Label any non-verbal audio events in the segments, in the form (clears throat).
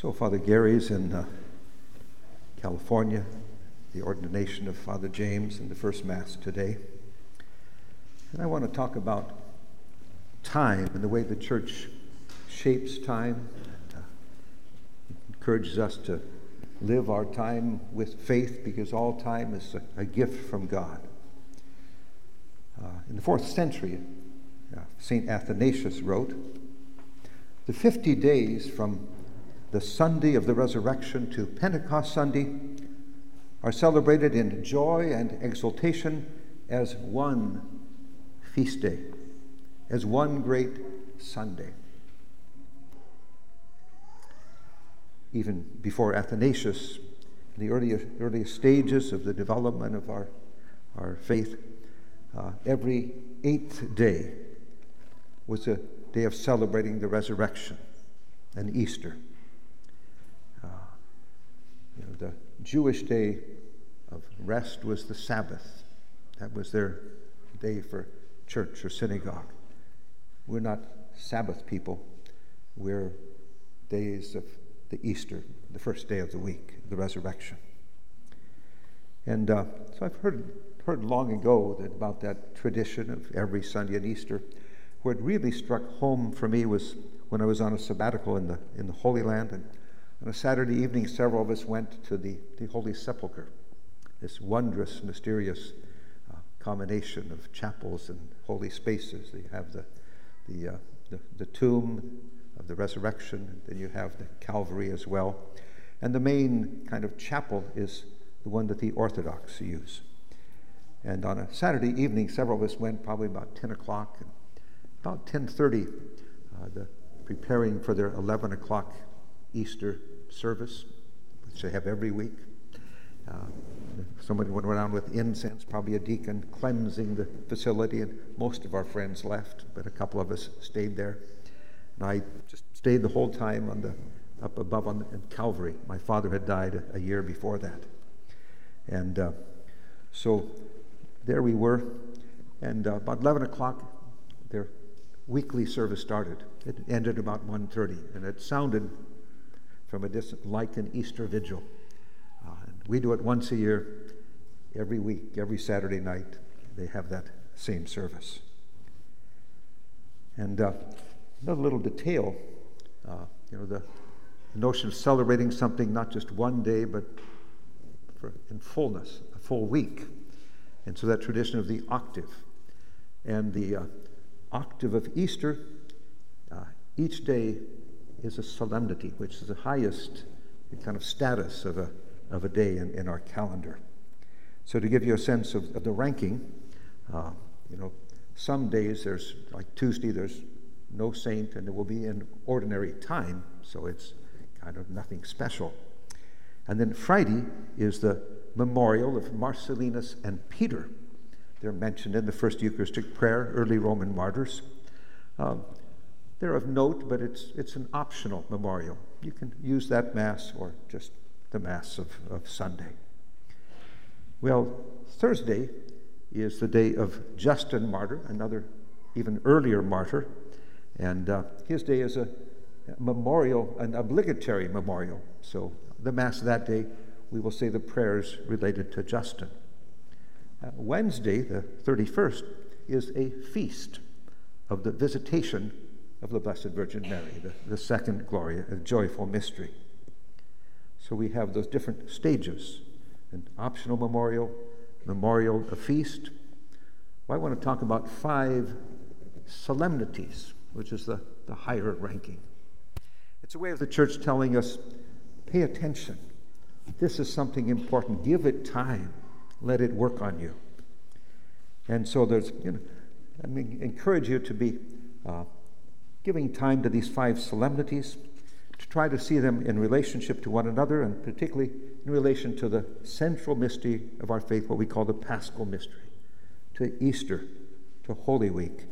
So, Father Gary's in uh, California, the ordination of Father James in the first Mass today. And I want to talk about time and the way the church shapes time, and, uh, encourages us to live our time with faith because all time is a, a gift from God. Uh, in the fourth century, uh, St. Athanasius wrote, The 50 days from the Sunday of the resurrection to Pentecost Sunday are celebrated in joy and exultation as one feast day, as one great Sunday. Even before Athanasius, in the earliest, earliest stages of the development of our, our faith, uh, every eighth day was a day of celebrating the resurrection and Easter. You know, the Jewish day of rest was the Sabbath. That was their day for church or synagogue. We're not Sabbath people. We're days of the Easter, the first day of the week, the resurrection. And uh, so I've heard, heard long ago that about that tradition of every Sunday and Easter. It really struck home for me was when I was on a sabbatical in the, in the Holy Land. And on a Saturday evening, several of us went to the, the Holy Sepulchre, this wondrous, mysterious uh, combination of chapels and holy spaces. You have the, the, uh, the, the tomb of the resurrection, and then you have the Calvary as well. And the main kind of chapel is the one that the Orthodox use. And on a Saturday evening, several of us went, probably about 10 o'clock. And about 10.30, uh, the, preparing for their 11 o'clock Easter service, which they have every week. Uh, somebody went around with incense, probably a deacon, cleansing the facility, and most of our friends left, but a couple of us stayed there. And I just stayed the whole time on the up above on the, in Calvary. My father had died a, a year before that, and uh, so there we were. And uh, about 11 o'clock, their weekly service started. It ended about 1:30, and it sounded from a distance like an Easter vigil. Uh, we do it once a year, every week, every Saturday night. They have that same service. And uh, another little detail, uh, you know, the notion of celebrating something not just one day, but for, in fullness, a full week. And so that tradition of the octave. And the uh, octave of Easter, uh, each day is a solemnity, which is the highest kind of status of a, of a day in, in our calendar. So, to give you a sense of, of the ranking, uh, you know, some days there's, like Tuesday, there's no saint, and it will be in ordinary time, so it's kind of nothing special. And then Friday is the memorial of Marcellinus and Peter. They're mentioned in the first Eucharistic prayer, early Roman martyrs. Um, they're of note, but it's, it's an optional memorial. You can use that Mass or just the Mass of, of Sunday. Well, Thursday is the day of Justin Martyr, another even earlier martyr, and uh, his day is a memorial, an obligatory memorial. So, the Mass that day, we will say the prayers related to Justin. Uh, Wednesday, the 31st, is a feast of the visitation of the Blessed Virgin Mary, the, the second glory, a joyful mystery. So we have those different stages an optional memorial, memorial, a feast. Well, I want to talk about five solemnities, which is the, the higher ranking. It's a way of the church telling us pay attention. This is something important. Give it time. Let it work on you. And so there's, you know, I mean, encourage you to be uh, giving time to these five solemnities, to try to see them in relationship to one another, and particularly in relation to the central mystery of our faith, what we call the Paschal mystery, to Easter, to Holy Week,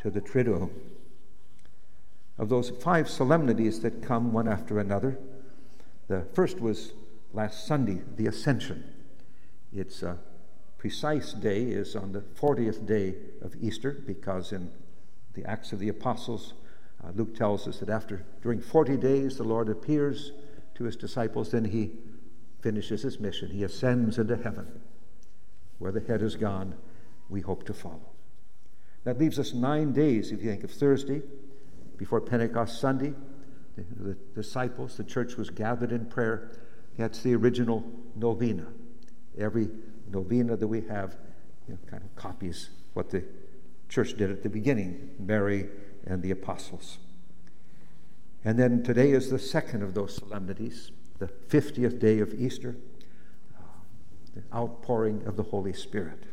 to the Triduum. Of those five solemnities that come one after another, the first was last Sunday, the Ascension. Its uh, precise day is on the 40th day of Easter, because in the Acts of the Apostles, Uh, Luke tells us that after, during 40 days, the Lord appears to his disciples, then he finishes his mission. He ascends into heaven. Where the head is gone, we hope to follow. That leaves us nine days, if you think of Thursday, before Pentecost Sunday. The, the disciples, the church was gathered in prayer. That's the original novena. Every novena that we have you know, kind of copies what the church did at the beginning Mary and the apostles. And then today is the second of those solemnities, the 50th day of Easter, uh, the outpouring of the Holy Spirit.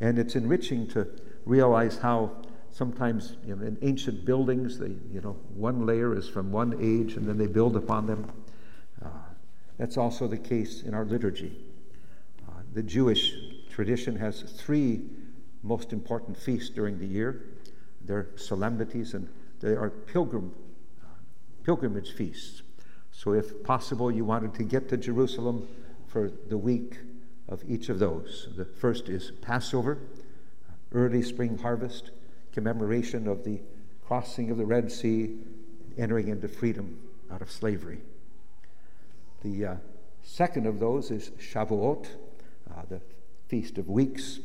And it's enriching to realize how sometimes you know, in ancient buildings, they, you know, one layer is from one age and then they build upon them. Uh, that's also the case in our liturgy. Uh, the Jewish tradition has three most important feasts during the year. They're solemnities and they are pilgrim, pilgrimage feasts. So, if possible, you wanted to get to Jerusalem for the week of each of those. The first is Passover, early spring harvest, commemoration of the crossing of the Red Sea, entering into freedom out of slavery. The uh, second of those is Shavuot, uh, the Feast of Weeks,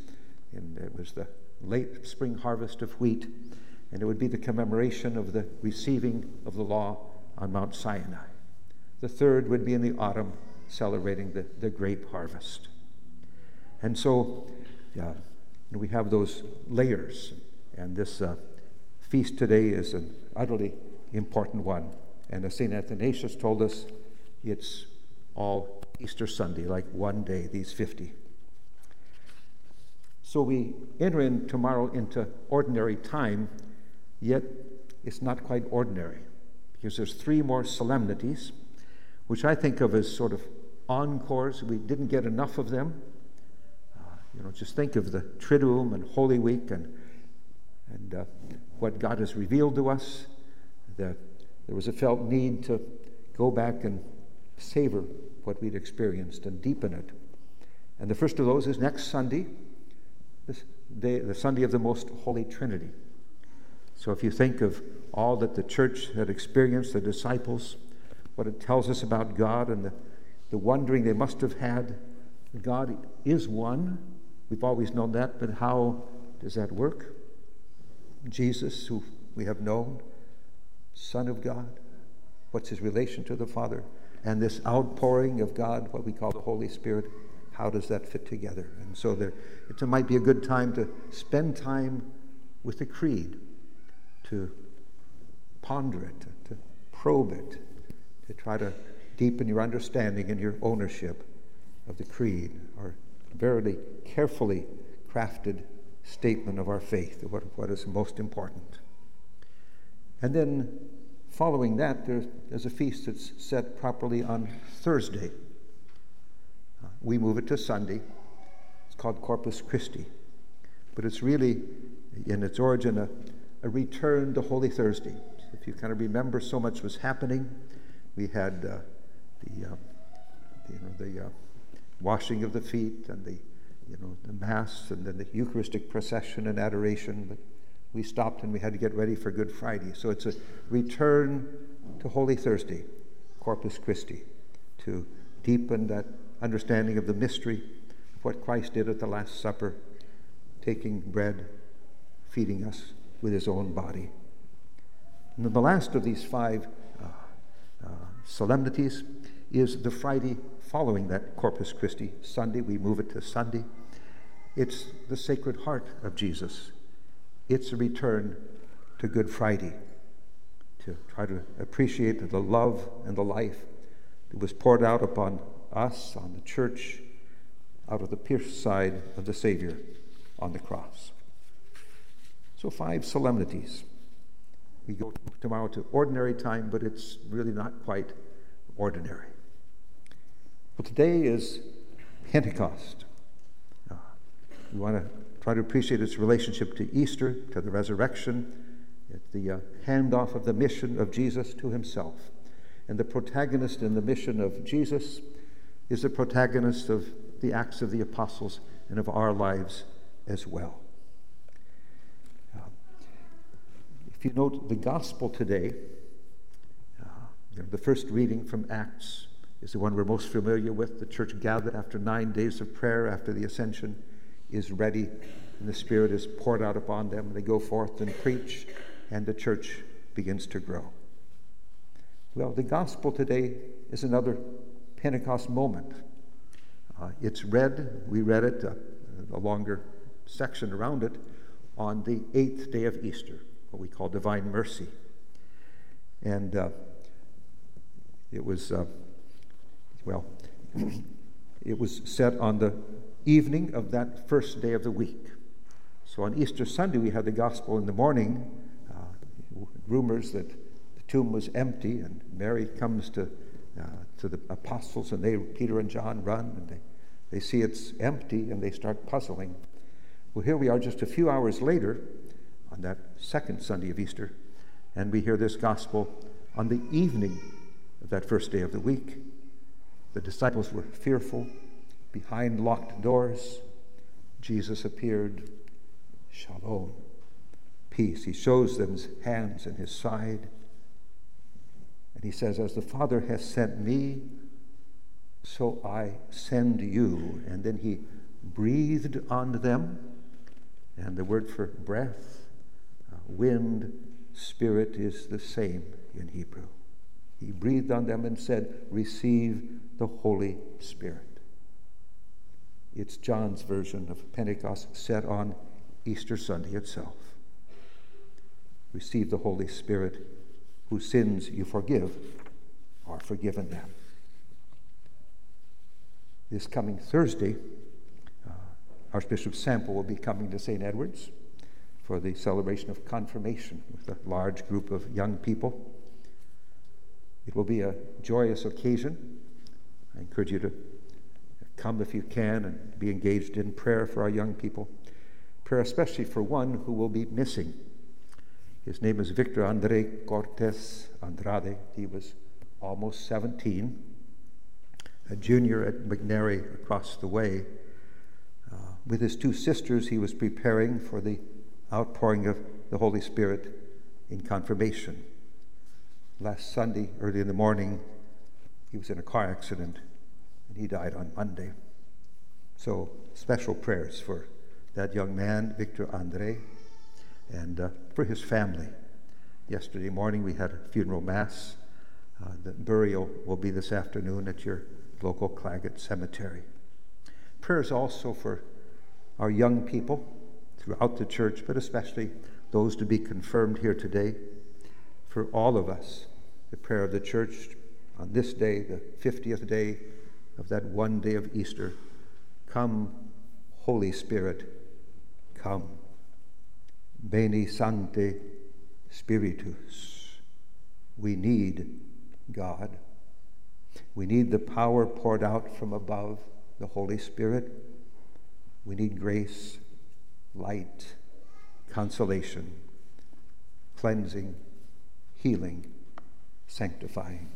and it was the late spring harvest of wheat, and it would be the commemoration of the receiving of the law on Mount Sinai. The third would be in the autumn, celebrating the, the grape harvest. And so uh, we have those layers, and this uh, feast today is an utterly important one. And as St. Athanasius told us, it's all Easter Sunday, like one day, these 50. So we enter in tomorrow into ordinary time, yet it's not quite ordinary because there's three more solemnities, which I think of as sort of encores. We didn't get enough of them. Uh, you know, just think of the Triduum and Holy Week and and uh, what God has revealed to us. That there was a felt need to go back and savor what we'd experienced and deepen it. And the first of those is next Sunday this day, the Sunday of the Most Holy Trinity. So if you think of all that the church had experienced, the disciples, what it tells us about God and the, the wondering they must have had, God is one. We've always known that, but how does that work? Jesus, who we have known, Son of God, what's his relation to the Father? And this outpouring of God, what we call the Holy Spirit, how does that fit together? And so there, it might be a good time to spend time with the creed, to ponder it, to probe it, to try to deepen your understanding and your ownership of the creed, our very carefully crafted statement of our faith, what, what is most important. And then following that, there's, there's a feast that's set properly on Thursday we move it to Sunday. It's called Corpus Christi. But it's really, in its origin, a, a return to Holy Thursday. If you kind of remember, so much was happening. We had uh, the, uh, the, you know, the uh, washing of the feet and the, you know, the Mass and then the Eucharistic procession and adoration. But we stopped and we had to get ready for Good Friday. So it's a return to Holy Thursday, Corpus Christi, to deepen that understanding of the mystery of what Christ did at the Last Supper, taking bread, feeding us with his own body. And the last of these five uh, uh, solemnities is the Friday following that Corpus Christi Sunday. We move it to Sunday. It's the Sacred Heart of Jesus. It's a return to Good Friday to try to appreciate the love and the life that was poured out upon us, on the church, out of the pierced side of the Savior on the cross. So, five solemnities. We go tomorrow to ordinary time, but it's really not quite ordinary. But today is Pentecost. Uh, we want to try to appreciate its relationship to Easter, to the resurrection, the uh, handoff of the mission of Jesus to himself. And the protagonist in the mission of Jesus is the protagonist of the Acts of the Apostles and of our lives as well. Uh, If you note the gospel today, uh, you know, the first reading from Acts is the one we're most familiar with. The church gathered after nine days of prayer after the ascension is ready, and the Spirit is poured out upon them. They go forth and preach, and the church begins to grow. Well, the gospel today is another Pentecost moment. Uh, it's read, we read it, uh, a longer section around it, on the eighth day of Easter, what we call Divine Mercy. And uh, it was, uh, well, (clears throat) it was set on the evening of that first day of the week. So on Easter Sunday, we had the gospel in the morning, uh, rumors that the tomb was empty, and Mary comes to, uh, to the apostles, and they, Peter and John, run, and they, they see it's empty, and they start puzzling. Well, here we are just a few hours later on that second Sunday of Easter, and we hear this gospel on the evening of that first day of the week. The disciples were fearful behind locked doors. Jesus appeared. Shalom. Peace. He shows them his hands and his side. And he says, As the Father has sent me, so I send you. And then he breathed on them and the word for breath, uh, wind, spirit is the same in Hebrew. He breathed on them and said, Receive the Holy Spirit. It's John's version of Pentecost set on Easter Sunday itself. Receive the Holy Spirit, whose sins you forgive are forgiven them. This coming Thursday, uh, Archbishop Sample will be coming to St. Edward's for the celebration of confirmation with a large group of young people. It will be a joyous occasion. I encourage you to come if you can and be engaged in prayer for our young people. Prayer especially for one who will be missing. His name is Victor Andre Cortes Andrade. He was almost 17, a junior at McNary across the way uh, with his two sisters, he was preparing for the outpouring of the Holy Spirit in confirmation. Last Sunday, early in the morning, he was in a car accident and he died on Monday. So, special prayers for that young man, Victor Andre, and uh, for his family. Yesterday morning, we had a funeral mass. Uh, the burial will be this afternoon at your local Claggett Cemetery. Prayers also for our young people throughout the church, but especially those to be confirmed here today. For all of us, the prayer of the church on this day, the 50th day of that one day of Easter Come, Holy Spirit, come. Veni Sancte Spiritus. We need God. We need the power poured out from above, the Holy Spirit. We need grace, light, consolation, cleansing, healing, sanctifying.